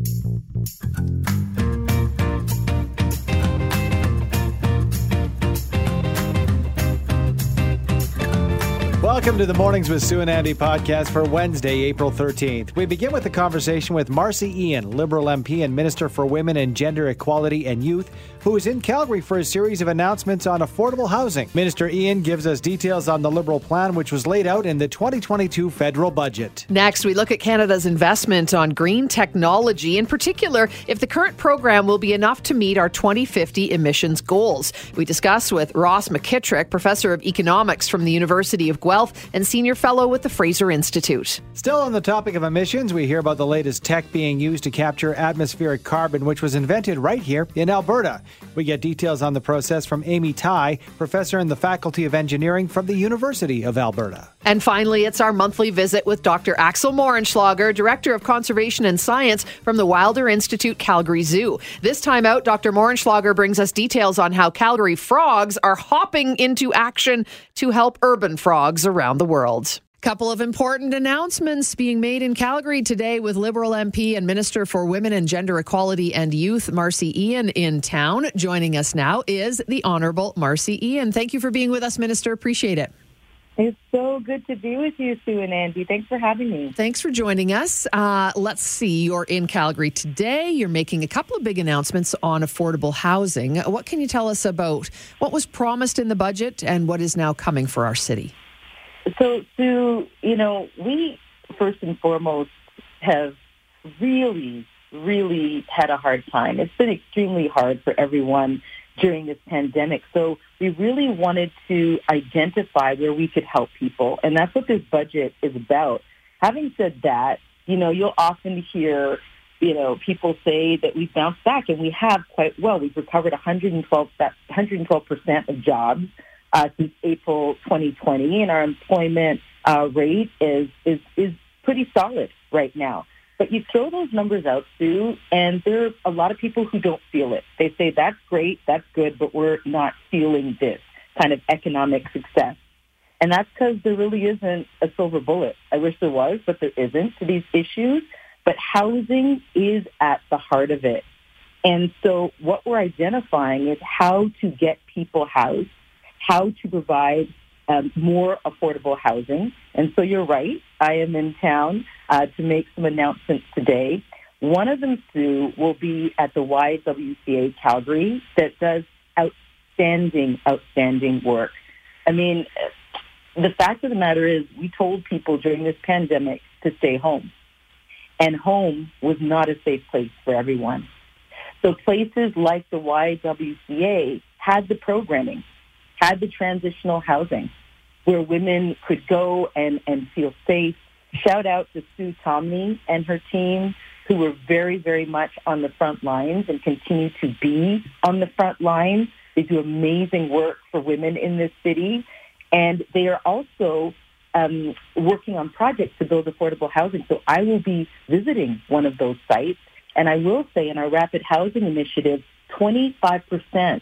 あっ! Welcome to the Mornings with Sue and Andy podcast for Wednesday, April 13th. We begin with a conversation with Marci Ien, Liberal MP and Minister for Women and Gender Equality and Youth, who is in Calgary for a series of announcements on affordable housing. Minister Ien gives us details on the Liberal plan, which was laid out in the 2022 federal budget. Next, we look at Canada's investment on green technology, in particular, if the current program will be enough to meet our 2050 emissions goals. We discuss with Ross McKitrick, professor of economics from the University of Guelph and senior fellow with the Fraser Institute. Still on the topic of emissions, we hear about the latest tech being used to capture atmospheric carbon, which was invented right here in Alberta. We get details on the process from Amy Tsai, professor in the Faculty of Engineering from the University of Alberta. And finally, it's our monthly visit with Dr. Axel Moehrenschlager, Director of Conservation and Science from the Wilder Institute Calgary Zoo. This time out, Dr. Moehrenschlager brings us details on how Calgary frogs are hopping into action to help urban frogs around the world. A couple of important announcements being made in Calgary today with Liberal MP and Minister for Women and Gender Equality and Youth, Marci Ien, in town. Joining us now is the Honourable Marci Ien. Thank you for being with us, Minister. Appreciate it. It's so good to be with you, Sue and Andy. Thanks for having me. Thanks for joining us. Uh, let's see, you're in Calgary today. You're making a couple of big announcements on affordable housing. What can you tell us about what was promised in the budget and what is now coming for our city? So, Sue, you know, we first and foremost have really, really had a hard time. It's been extremely hard for everyone during this pandemic. So we really wanted to identify where we could help people. And that's what this budget is about. Having said that, you know, you'll often hear, you know, people say that we've bounced back and we have quite well. We've recovered 112, 112% of jobs uh, since April 2020, and our employment uh, rate is, is, is pretty solid right now. But you throw those numbers out, Sue, and there are a lot of people who don't feel it. They say, that's great, that's good, but we're not feeling this kind of economic success. And that's because there really isn't a silver bullet. I wish there was, but there isn't to these issues. But housing is at the heart of it. And so what we're identifying is how to get people housed how to provide um, more affordable housing. And so you're right. I am in town uh, to make some announcements today. One of them, Sue, will be at the YWCA Calgary that does outstanding, outstanding work. I mean, the fact of the matter is we told people during this pandemic to stay home. And home was not a safe place for everyone. So places like the YWCA had the programming had the transitional housing where women could go and, and feel safe. Shout out to Sue Tomney and her team who were very, very much on the front lines and continue to be on the front lines. They do amazing work for women in this city. And they are also um, working on projects to build affordable housing. So I will be visiting one of those sites. And I will say in our rapid housing initiative, 25%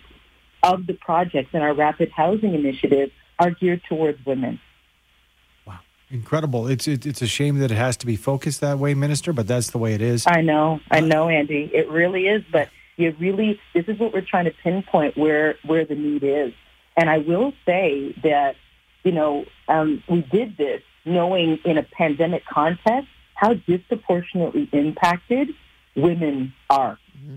of the projects in our rapid housing initiative are geared towards women. Wow, incredible! It's it, it's a shame that it has to be focused that way, Minister, but that's the way it is. I know, I know, Andy. It really is, but you really this is what we're trying to pinpoint where where the need is. And I will say that you know um, we did this knowing in a pandemic context how disproportionately impacted women are. Mm-hmm.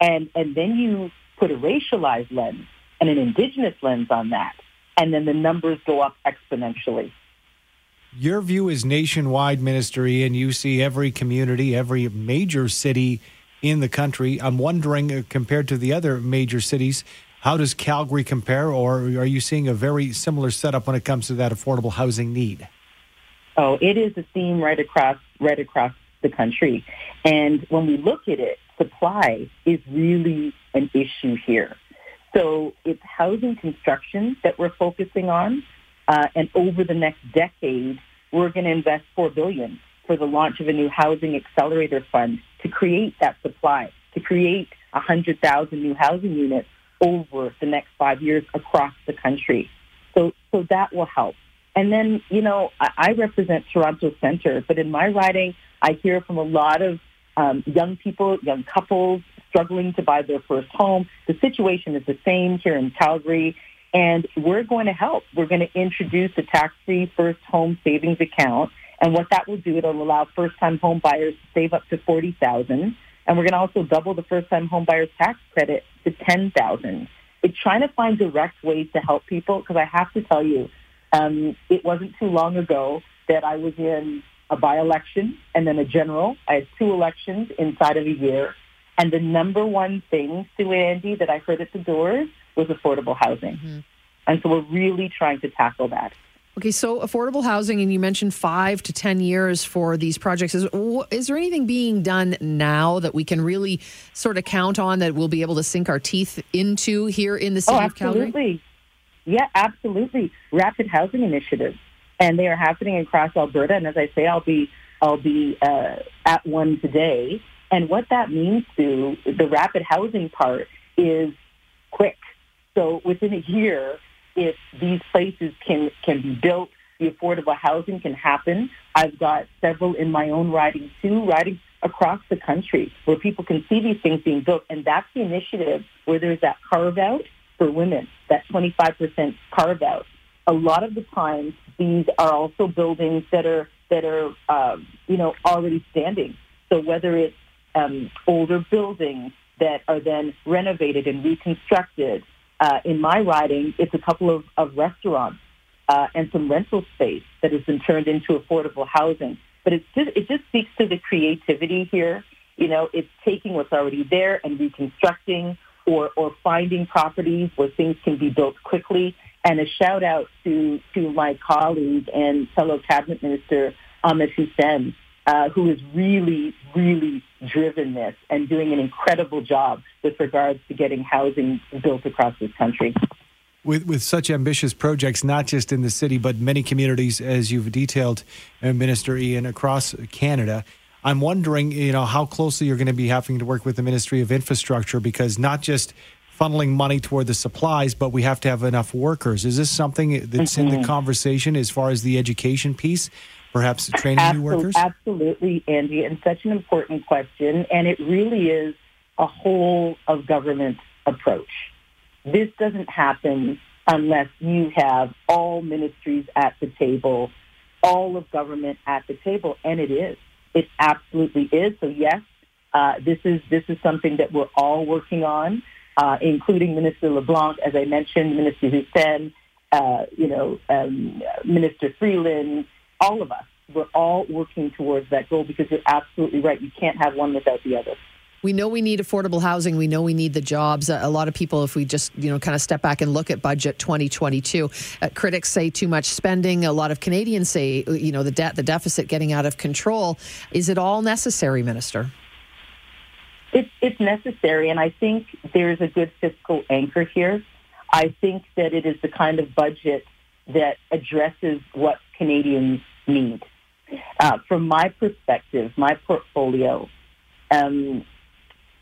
And and then you put a racialized lens and an indigenous lens on that, and then the numbers go up exponentially. Your view is nationwide, Minister Ien. You see every community, every major city in the country. I'm wondering, uh, compared to the other major cities, how does Calgary compare, or are you seeing a very similar setup when it comes to that affordable housing need? Oh, it is a theme right across right across the country, and when we look at it, supply is really an issue here. So it's housing construction that we're focusing on, uh, and over the next decade, we're going to invest four billion for the launch of a new housing accelerator fund to create that supply, to create 100,000 new housing units over the next five years across the country. So, so that will help. And then, you know, I, I represent Toronto Centre, but in my riding, I hear from a lot of um, young people, young couples struggling to buy their first home. The situation is the same here in Calgary. And we're going to help. We're going to introduce a tax-free first home savings account. And what that will do, it'll allow first-time home buyers to save up to 40000 And we're going to also double the first-time home buyers tax credit to 10000 It's trying to find direct ways to help people because I have to tell you, um, it wasn't too long ago that I was in a by-election and then a general. I had two elections inside of a year. And the number one thing, Sue Andy, that I heard at the doors was affordable housing. Mm-hmm. And so we're really trying to tackle that. Okay, so affordable housing, and you mentioned five to 10 years for these projects. Is, is there anything being done now that we can really sort of count on that we'll be able to sink our teeth into here in the city oh, of Calgary? Yeah, absolutely. Rapid housing initiatives. And they are happening across Alberta. And as I say, I'll be, I'll be uh, at one today. And what that means to the rapid housing part is quick. So within a year, if these places can, can be built, the affordable housing can happen. I've got several in my own riding too, riding across the country where people can see these things being built. And that's the initiative where there's that carve out for women, that 25% carve out. A lot of the times, these are also buildings that are that are uh, you know already standing. So whether it's um, older buildings that are then renovated and reconstructed, uh, in my riding, it's a couple of, of restaurants uh, and some rental space that has been turned into affordable housing. But it's just, it just speaks to the creativity here. You know, it's taking what's already there and reconstructing or, or finding properties where things can be built quickly. And a shout out to, to my colleague and fellow cabinet minister, Ahmed Hussen, uh, who has really, really driven this and doing an incredible job with regards to getting housing built across this country. With, with such ambitious projects, not just in the city, but many communities, as you've detailed, uh, Minister Ien, across Canada, I'm wondering, you know, how closely you're going to be having to work with the Ministry of Infrastructure because not just funneling money toward the supplies, but we have to have enough workers. Is this something that's mm-hmm. in the mm-hmm. conversation as far as the education piece? Perhaps training absolutely, new workers? Absolutely, Andy, and such an important question. And it really is a whole of government approach. This doesn't happen unless you have all ministries at the table, all of government at the table, and it is. It absolutely is. So yes, uh, this is this is something that we're all working on, uh, including Minister LeBlanc, as I mentioned, Minister Hussen, uh, you know, um, Minister Freeland, all of us, we're all working towards that goal because you're absolutely right. You can't have one without the other. We know we need affordable housing. We know we need the jobs. A lot of people, if we just you know kind of step back and look at budget 2022, uh, critics say too much spending. A lot of Canadians say you know the debt, the deficit getting out of control. Is it all necessary, Minister? It's it's necessary, and I think there's a good fiscal anchor here. I think that it is the kind of budget that addresses what Canadians need. Uh, from my perspective, my portfolio, um,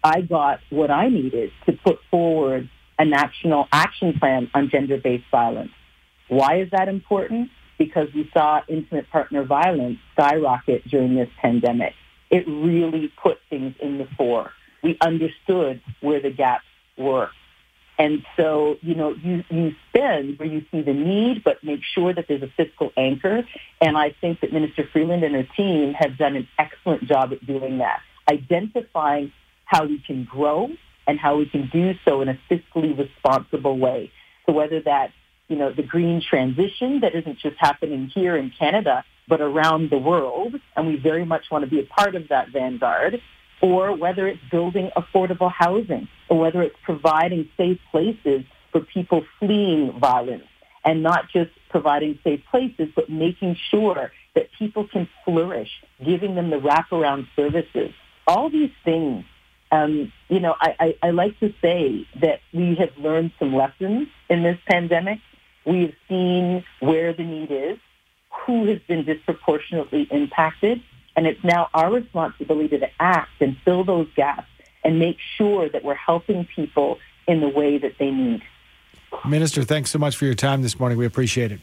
I got what I needed to put forward a national action plan on gender-based violence. Why is that important? Because we saw intimate partner violence skyrocket during this pandemic. It really put things in the fore. We understood where the gaps were. And so, you know, you, you spend where you see the need, but make sure that there's a fiscal anchor. And I think that Minister Freeland and her team have done an excellent job at doing that, identifying how we can grow and how we can do so in a fiscally responsible way. So whether that's, you know, the green transition that isn't just happening here in Canada, but around the world, and we very much want to be a part of that vanguard, or whether it's building affordable housing, or whether it's providing safe places for people fleeing violence, and not just providing safe places, but making sure that people can flourish, giving them the wraparound services. All these things, um, you know, I, I, I like to say that we have learned some lessons in this pandemic. We have seen where the need is, who has been disproportionately impacted, and it's now our responsibility to act and fill those gaps and make sure that we're helping people in the way that they need. Minister, thanks so much for your time this morning. We appreciate it.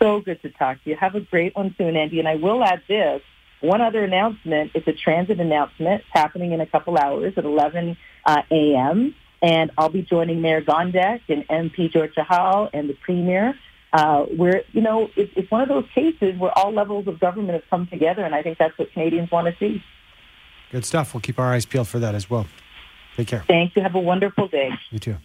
So good to talk to you. Have a great one soon, Andy. And I will add this one other announcement. It's a transit announcement it's happening in a couple hours at 11 uh, a.m. And I'll be joining Mayor Gondek and MP George Chahal and the Premier. Uh, where, you know, it, it's one of those cases where all levels of government have come together, and I think that's what Canadians want to see. Good stuff. We'll keep our eyes peeled for that as well. Take care. Thank you. Have a wonderful day. You too.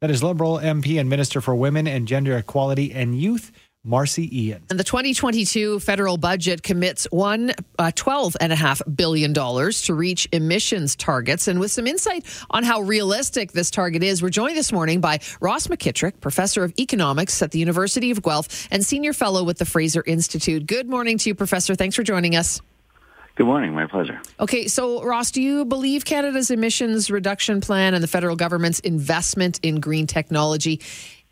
That is Liberal MP and Minister for Women and Gender Equality and Youth, Marci Ien. And the 2022 federal budget commits one uh, $12.5 billion to reach emissions targets. And with some insight on how realistic this target is, we're joined this morning by Ross McKitrick, professor of economics at the University of Guelph and senior fellow with the Fraser Institute. Good morning to you, Professor. Thanks for joining us. Good morning. My pleasure. Okay, so Ross, do you believe Canada's emissions reduction plan and the federal government's investment in green technology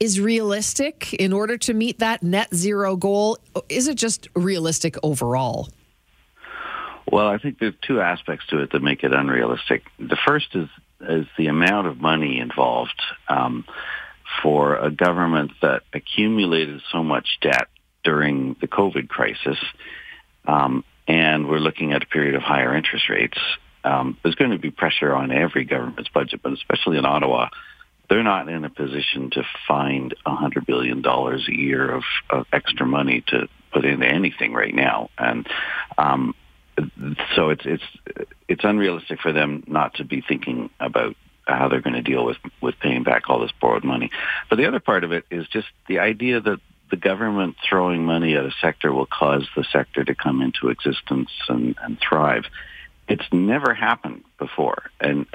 is realistic in order to meet that net zero goal? Is it just realistic overall? Well, I think there are two aspects to it that make it unrealistic. The first is is the amount of money involved um, for a government that accumulated so much debt during the COVID crisis. Um, and we're looking at a period of higher interest rates, um, there's going to be pressure on every government's budget, but especially in Ottawa, they're not in a position to find a $100 billion a year of, of extra money to put into anything right now. And um, so it's, it's, it's unrealistic for them not to be thinking about how they're going to deal with, with paying back all this borrowed money. But the other part of it is just the idea that the government throwing money at a sector will cause the sector to come into existence and, and thrive. It's never happened before. And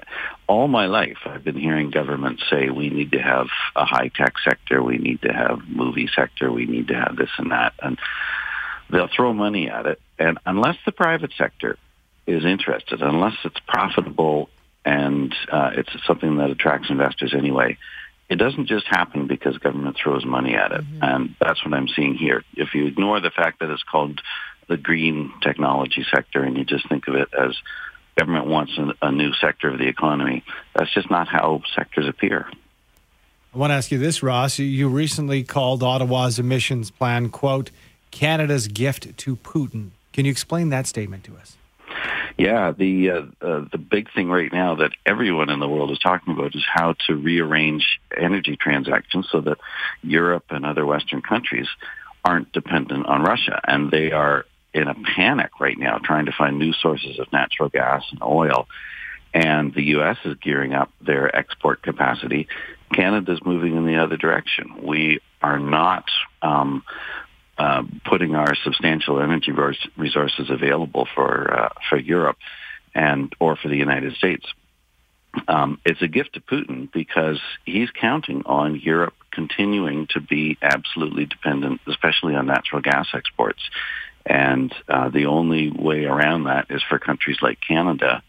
all my life, I've been hearing governments say we need to have a high-tech sector, we need to have movie sector, we need to have this and that. And they'll throw money at it. And unless the private sector is interested, unless it's profitable and uh, it's something that attracts investors anyway, it doesn't just happen because government throws money at it. Mm-hmm. And that's what I'm seeing here. If you ignore the fact that it's called the green technology sector and you just think of it as government wants a, a new sector of the economy, that's just not how sectors appear. I want to ask you this, Ross. You recently called Ottawa's emissions plan, quote, Canada's gift to Putin. Can you explain that statement to us? Yeah, the uh, uh, the big thing right now that everyone in the world is talking about is how to rearrange energy transactions so that Europe and other Western countries aren't dependent on Russia, and they are in a panic right now trying to find new sources of natural gas and oil. And the U.S. is gearing up their export capacity. Canada is moving in the other direction. We are not um, uh, putting our substantial energy resources available for uh, for Europe and or for the United States. Um, it's a gift to Putin because he's counting on Europe continuing to be absolutely dependent, especially on natural gas exports. And uh, the only way around that is for countries like Canada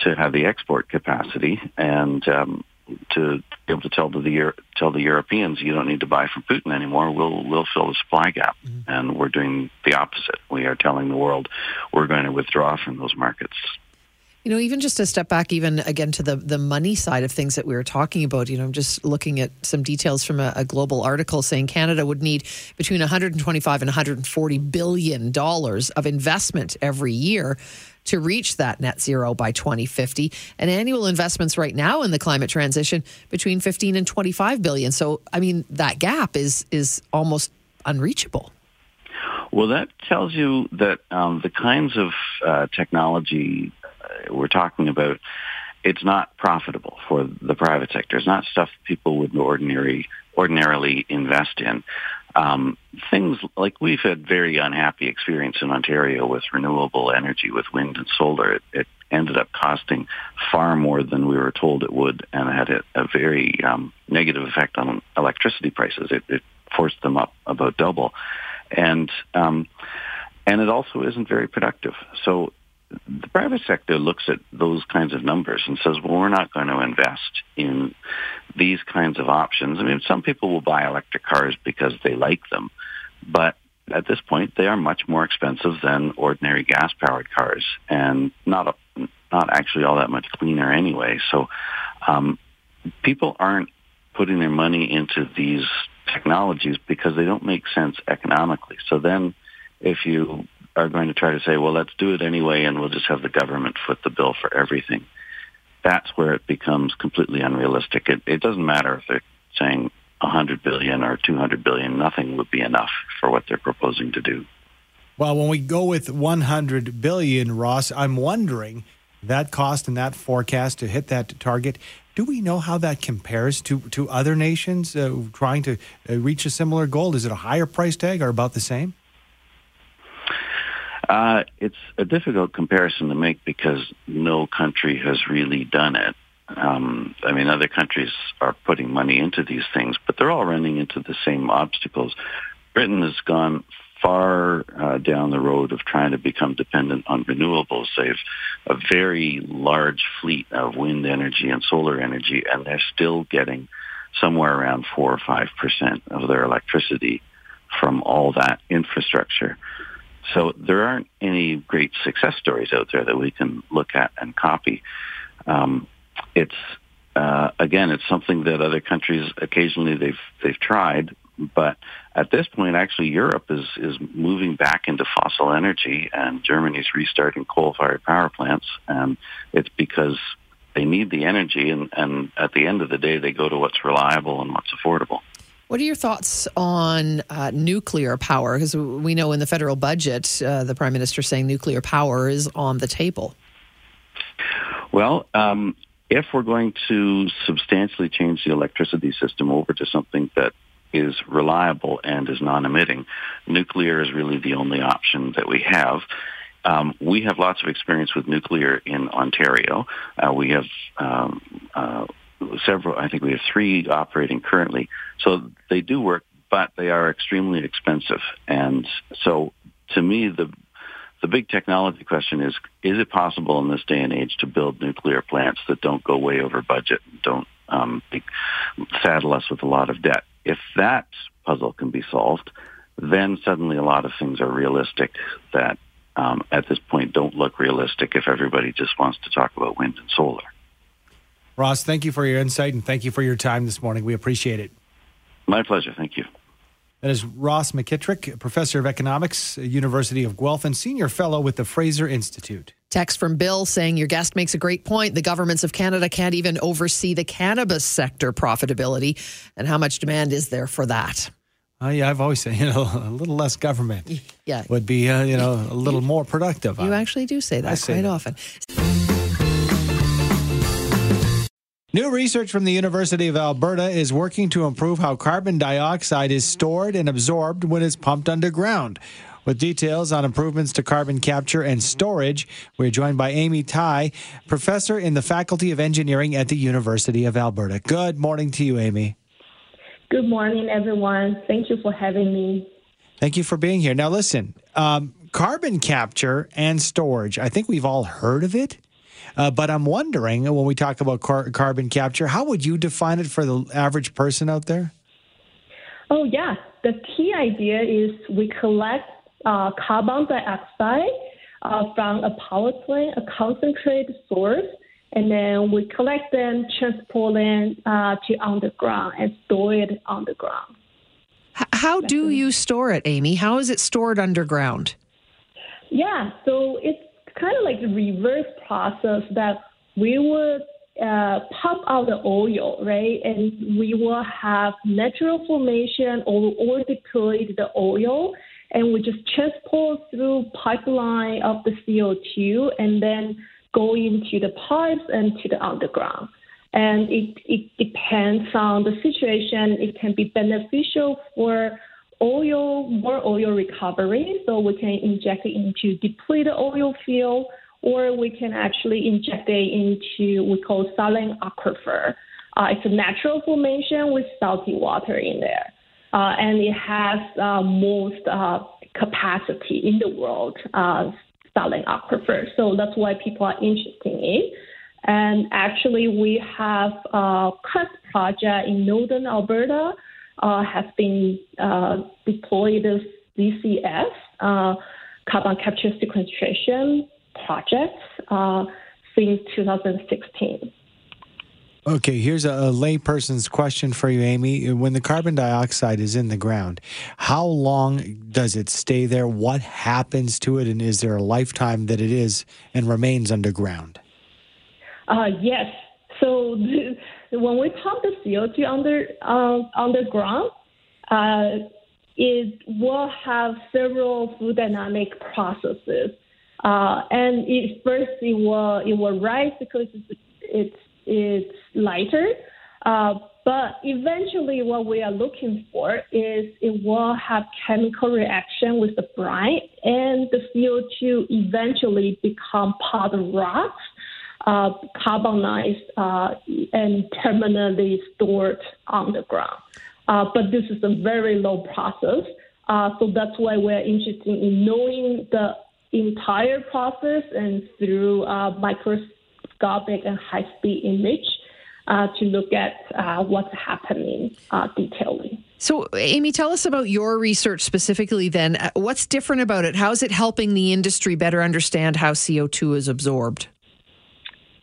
to have the export capacity and um, to be able to tell to the tell the Europeans you don't need to buy from Putin anymore. We'll we'll fill the supply gap, mm-hmm. and we're doing the opposite. We are telling the world we're going to withdraw from those markets. You know, even just to step back, even again to the the money side of things that we were talking about. You know, I'm just looking at some details from a, a global article saying Canada would need between 125 and 140 billion dollars of investment every year to reach that net zero by 2050 and annual investments right now in the climate transition between 15 and 25 billion so i mean that gap is is almost unreachable well that tells you that um, the kinds of uh, technology we're talking about it's not profitable for the private sector. It's not stuff people would ordinary ordinarily invest in. Um, things like we've had very unhappy experience in Ontario with renewable energy, with wind and solar. It, it ended up costing far more than we were told it would, and had a, a very um, negative effect on electricity prices. It, it forced them up about double, and um, and it also isn't very productive. So the private sector looks at those kinds of numbers and says, well, we're not going to invest in these kinds of options. I mean, some people will buy electric cars because they like them, but at this point, they are much more expensive than ordinary gas-powered cars, and not a, not actually all that much cleaner anyway. So, um, people aren't putting their money into these technologies because they don't make sense economically. So then, if you are going to try to say, well, let's do it anyway, and we'll just have the government foot the bill for everything. That's where it becomes completely unrealistic. It, it doesn't matter if they're saying 100 billion or 200 billion. Nothing would be enough for what they're proposing to do. Well, when we go with 100 billion, Ross, I'm wondering that cost and that forecast to hit that target. Do we know how that compares to, to other nations uh, trying to uh, reach a similar goal? Is it a higher price tag or about the same? Uh, it's a difficult comparison to make because no country has really done it. Um, I mean, other countries are putting money into these things, but they're all running into the same obstacles. Britain has gone far uh, down the road of trying to become dependent on renewables. They have a very large fleet of wind energy and solar energy, and they're still getting somewhere around four or five percent of their electricity from all that infrastructure. So there aren't any great success stories out there that we can look at and copy. Um, it's uh, again, it's something that other countries occasionally they've they've tried, but at this point, actually, Europe is is moving back into fossil energy, and Germany's restarting coal-fired power plants, and it's because they need the energy, and, and at the end of the day, they go to what's reliable and what's affordable. What are your thoughts on uh, nuclear power? Because we know in the federal budget, uh, the prime minister saying nuclear power is on the table. Well, um, if we're going to substantially change the electricity system over to something that is reliable and is non-emitting, nuclear is really the only option that we have. Um, we have lots of experience with nuclear in Ontario. Uh, we have um, uh, several, I think we have three operating currently. So they do work, but they are extremely expensive. And so to me, the the big technology question is, is it possible in this day and age to build nuclear plants that don't go way over budget, don't um, saddle us with a lot of debt? If that puzzle can be solved, then suddenly a lot of things are realistic that um, at this point don't look realistic if everybody just wants to talk about wind and solar. Ross, thank you for your insight and thank you for your time this morning. We appreciate it. My pleasure. Thank you. That is Ross McKitrick, professor of economics, University of Guelph, and senior fellow with the Fraser Institute. Text from Bill saying your guest makes a great point. The governments of Canada can't even oversee the cannabis sector profitability, and how much demand is there for that? Uh, yeah, I've always said, you know, a little less government yeah. would be, uh, you know, a little more productive. You actually do say that say quite that. often. New research from the University of Alberta is working to improve how carbon dioxide is stored and absorbed when it's pumped underground. With details on improvements to carbon capture and storage, we're joined by Amy Tsai, professor in the Faculty of Engineering at the University of Alberta. Good morning to you, Amy. Good morning, everyone. Thank you for having me. Thank you for being here. Now, listen, um, carbon capture and storage, I think we've all heard of it. Uh, but I'm wondering when we talk about car- carbon capture, how would you define it for the average person out there? Oh, yeah. The key idea is we collect uh, carbon dioxide uh, from a power plant, a concentrated source, and then we collect them, transport them uh, to underground, and store it underground. H- how do you store it, Amy? How is it stored underground? Yeah, so it's kind of like the reverse process that we would uh, pump out the oil, right? And we will have natural formation or, or deplete the oil, and we just transport through pipeline of the CO2 and then go into the pipes and to the underground. And it, it depends on the situation. It can be beneficial for oil, more oil recovery, so we can inject it into depleted oil field, or we can actually inject it into we call saline aquifer. Uh, it's a natural formation with salty water in there, uh, and it has uh, most uh, capacity in the world, uh, saline aquifer. So that's why people are interested in it. And actually, we have a CCS project in northern Alberta uh, has been uh, deployed as CCS, uh, carbon capture sequestration projects, uh, since 2016. Okay, here's a, a layperson's question for you, Amy. When the carbon dioxide is in the ground, how long does it stay there? What happens to it? And is there a lifetime that it is and remains underground? Uh, yes. So when we pump the CO2 under uh, underground, uh, it will have several fluid dynamic processes. Uh, and it, first, it will it will rise because it's it's, it's lighter. Uh, but eventually, what we are looking for is it will have chemical reaction with the brine, and the CO2 eventually become part of rocks, uh, carbonized, uh, and terminally stored on the ground. Uh, but this is a very low process. Uh, so that's why we're interested in knowing the entire process and through uh, microscopic and high speed image uh, to look at what's happening detailing. So, Amy, tell us about your research specifically then. What's different about it? How is it helping the industry better understand how CO2 is absorbed?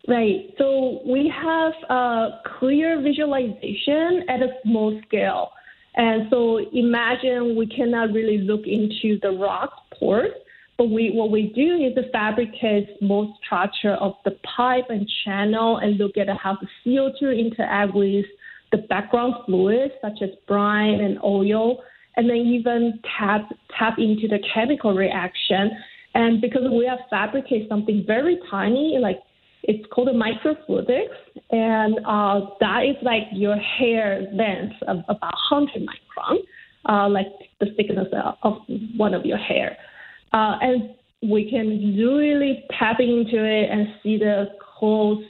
Right. So we have a clear visualization at a small scale. And so imagine we cannot really look into the rock pores, but we, what we do is to fabricate small structure of the pipe and channel and look at how the CO2 interact with the background fluids such as brine and oil, and then even tap tap into the chemical reaction. And because we have fabricated something very tiny, like it's called a microfluidics, and uh, that is like your hair length of about 100 micron, uh, like the thickness of one of your hair. Uh, and we can really tap into it and see the close,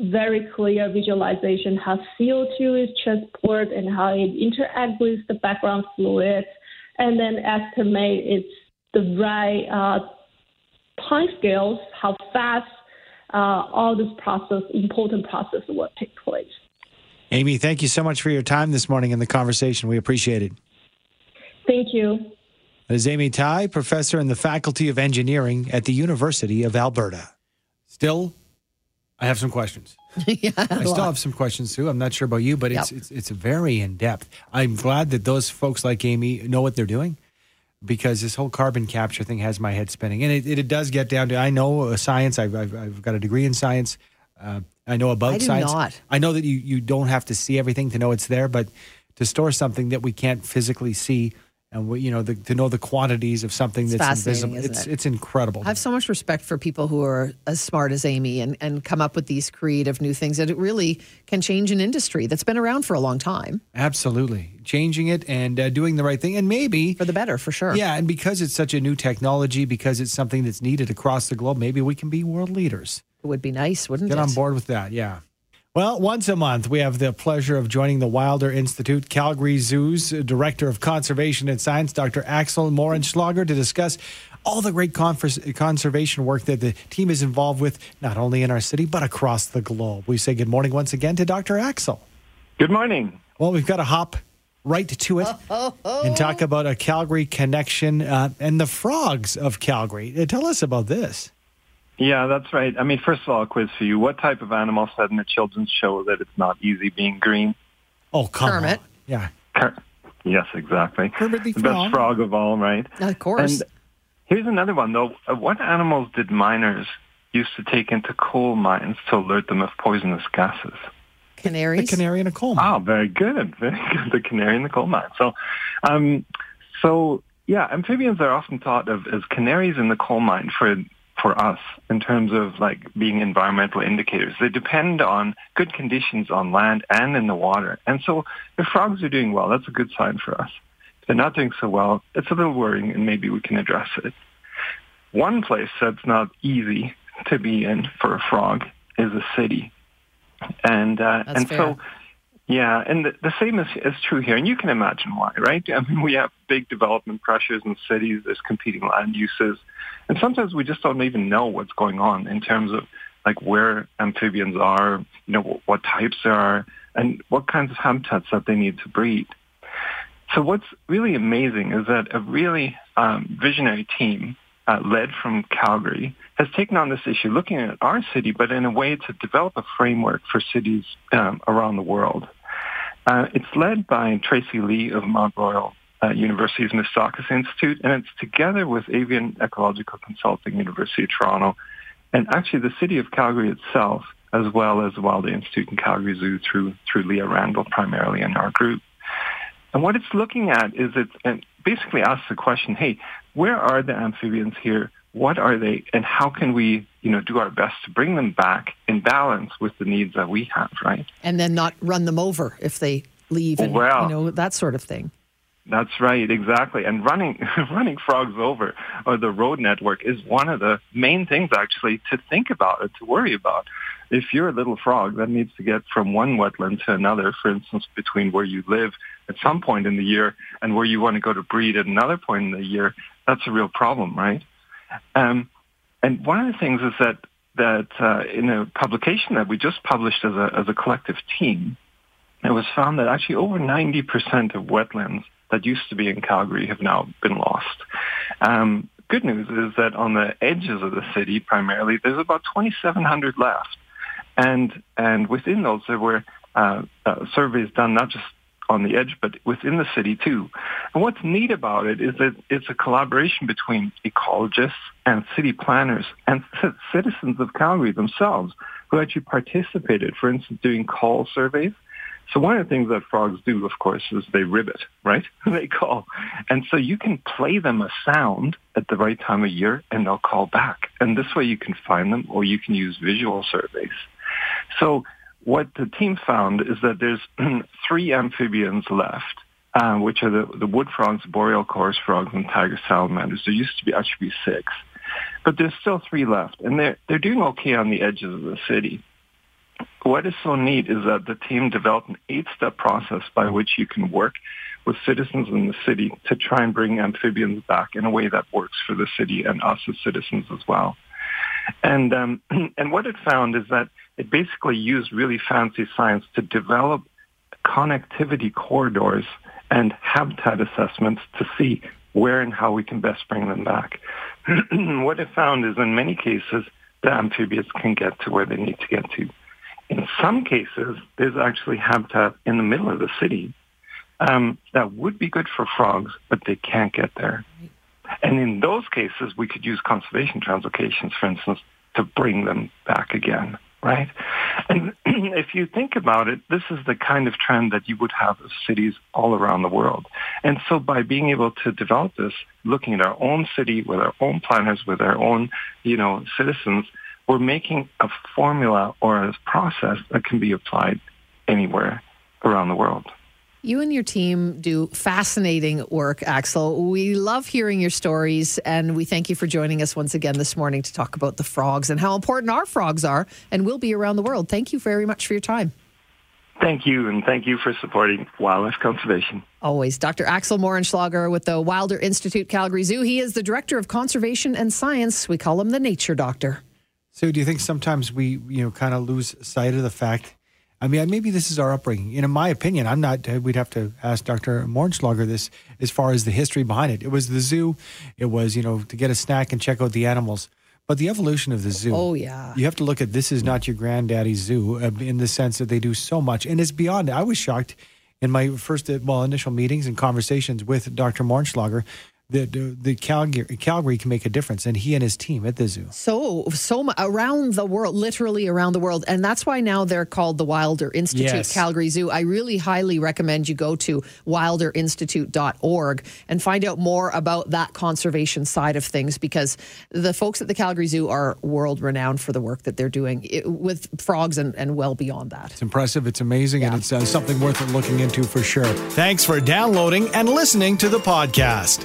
very clear visualization how CO2 is transported and how it interacts with the background fluids, and then estimate its the right uh, time scales, how fast uh, all this process, important process will take place. Amy, thank you so much for your time this morning in the conversation. We appreciate it. Thank you. That is Amy Tsai, professor in the Faculty of Engineering at the University of Alberta. Still, I have some questions. yeah, I still have some questions too. I'm not sure about you, but it's, yep. it's it's very in depth. I'm glad that those folks like Amy know what they're doing because this whole carbon capture thing has my head spinning. And it, it, does get down to I know science. I've, I've, I've, got a degree in science. Uh, I know about I science. Not. I know that you, you don't have to see everything to know it's there, but to store something that we can't physically see and we, you know the, to know the quantities of something it's that's invisible. It's it? it's incredible. I have so much respect for people who are as smart as Amy and, and come up with these creative new things that it really can change an industry that's been around for a long time. Absolutely, changing it and uh, doing the right thing, and maybe for the better, for sure. Yeah, and because it's such a new technology, because it's something that's needed across the globe, maybe we can be world leaders. It would be nice, wouldn't Get it? Get on board with that. Yeah. Well, once a month, we have the pleasure of joining the Wilder Institute, Calgary Zoo's Director of Conservation and Science, Dr. Axel Moehrenschlager, to discuss all the great conservation work that the team is involved with, not only in our city, but across the globe. We say good morning once again to Dr. Axel. Good morning. Well, we've got to hop right to it and talk about a Calgary connection uh, and the frogs of Calgary. Uh, tell us about this. Yeah, that's right. I mean, first of all, a quiz for you. What type of animal said in a children's show that it's not easy being green? Oh, come Kermit. on. Yeah. Ker- yes, exactly. Kermit the, the best frog of all, right? Of course. And here's another one, though. Uh, what animals did miners used to take into coal mines to alert them of poisonous gases? Canaries. The canary in a coal mine. Oh, very good. Very good. The canary in the coal mine. So, um, so yeah, amphibians are often thought of as canaries in the coal mine for for us in terms of like being environmental indicators. They depend on good conditions on land and in the water. And so if frogs are doing well, that's a good sign for us. If they're not doing so well, it's a little worrying and maybe we can address it. One place that's not easy to be in for a frog is a city. And uh, and fair. so yeah, and the, the same is, is true here, and you can imagine why, right? I mean, we have big development pressures in cities. There's competing land uses, and sometimes we just don't even know what's going on in terms of like where amphibians are, you know, what, what types there are, and what kinds of habitats that they need to breed. So what's really amazing is that a really um, visionary team uh, led from Calgary, has taken on this issue, looking at our city, but in a way to develop a framework for cities um, around the world. Uh, it's led by Tracy Lee of Mount Royal uh, University's Miistakis Institute, and it's together with Avian Ecological Consulting, University of Toronto, and actually the city of Calgary itself, as well as the Institute and Calgary Zoo through through Leah Randall primarily in our group. And what it's looking at is it basically asks the question, hey, where are the amphibians here? What are they, and how can we, you know, do our best to bring them back in balance with the needs that we have, right? And then not run them over if they leave, and well, you know that sort of thing. That's right, exactly. And running running frogs over or the road network is one of the main things actually to think about and to worry about. If you're a little frog that needs to get from one wetland to another, for instance, between where you live at some point in the year and where you want to go to breed at another point in the year, that's a real problem, right? Um, and one of the things is that that uh, in a publication that we just published as a as a collective team, it was found that actually over 90% of wetlands that used to be in Calgary have now been lost. Um, good news is that on the edges of the city, primarily, there's about 2,700 left, and and within those there were uh, uh, surveys done not just on the edge, but within the city too. And what's neat about it is that it's a collaboration between ecologists and city planners and citizens of Calgary themselves who actually participated, for instance, doing call surveys so one of the things that frogs do, of course, is they ribbit, right? they call. And so you can play them a sound at the right time of year and they'll call back. And this way you can find them or you can use visual surveys. So what the team found is that there's three amphibians left, uh, which are the, the wood frogs, boreal chorus frogs, and tiger salamanders. There used to be actually six. But there's still three left. And they're, they're doing okay on the edges of the city what is so neat is that the team developed an eight-step process by which you can work with citizens in the city to try and bring amphibians back in a way that works for the city and us as citizens as well. And um, and what it found is that it basically used really fancy science to develop connectivity corridors and habitat assessments to see where and how we can best bring them back. what it found is in many cases the amphibians can get to where they need to get to. In some cases, there's actually habitat in the middle of the city um, that would be good for frogs, but they can't get there. And in those cases, we could use conservation translocations, for instance, to bring them back again, right? And if you think about it, this is the kind of trend that you would have of cities all around the world. And so by being able to develop this, looking at our own city with our own planners, with our own, you know, citizens, we're making a formula or a process that can be applied anywhere around the world. You and your team do fascinating work, Axel. We love hearing your stories, and we thank you for joining us once again this morning to talk about the frogs and how important our frogs are and will be around the world. Thank you very much for your time. Thank you, and thank you for supporting wildlife conservation. Always. Dr. Axel Moehrenschlager with the Wilder Institute Calgary Zoo. He is the Director of Conservation and Science. We call him the Nature Doctor. So, do you think sometimes we, you know, kind of lose sight of the fact? I mean, maybe this is our upbringing. in my opinion, I'm not. We'd have to ask Dr. Moehrenschlager this as far as the history behind it. It was the zoo. It was, you know, to get a snack and check out the animals. But the evolution of the zoo. Oh yeah. You have to look at this is not your granddaddy's zoo uh, in the sense that they do so much, and it's beyond. I was shocked in my first, uh, well, initial meetings and conversations with Dr. Moehrenschlager the, the, the Calgary, Calgary can make a difference, and he and his team at the zoo. So, so around the world, literally around the world, and that's why now they're called the Wilder Institute yes. Calgary Zoo. I really highly recommend you go to wilderinstitute.org and find out more about that conservation side of things, because the folks at the Calgary Zoo are world renowned for the work that they're doing with frogs and, and well beyond that. It's impressive, it's amazing, yeah. and it's uh, something worth looking into for sure. Thanks for downloading and listening to the podcast.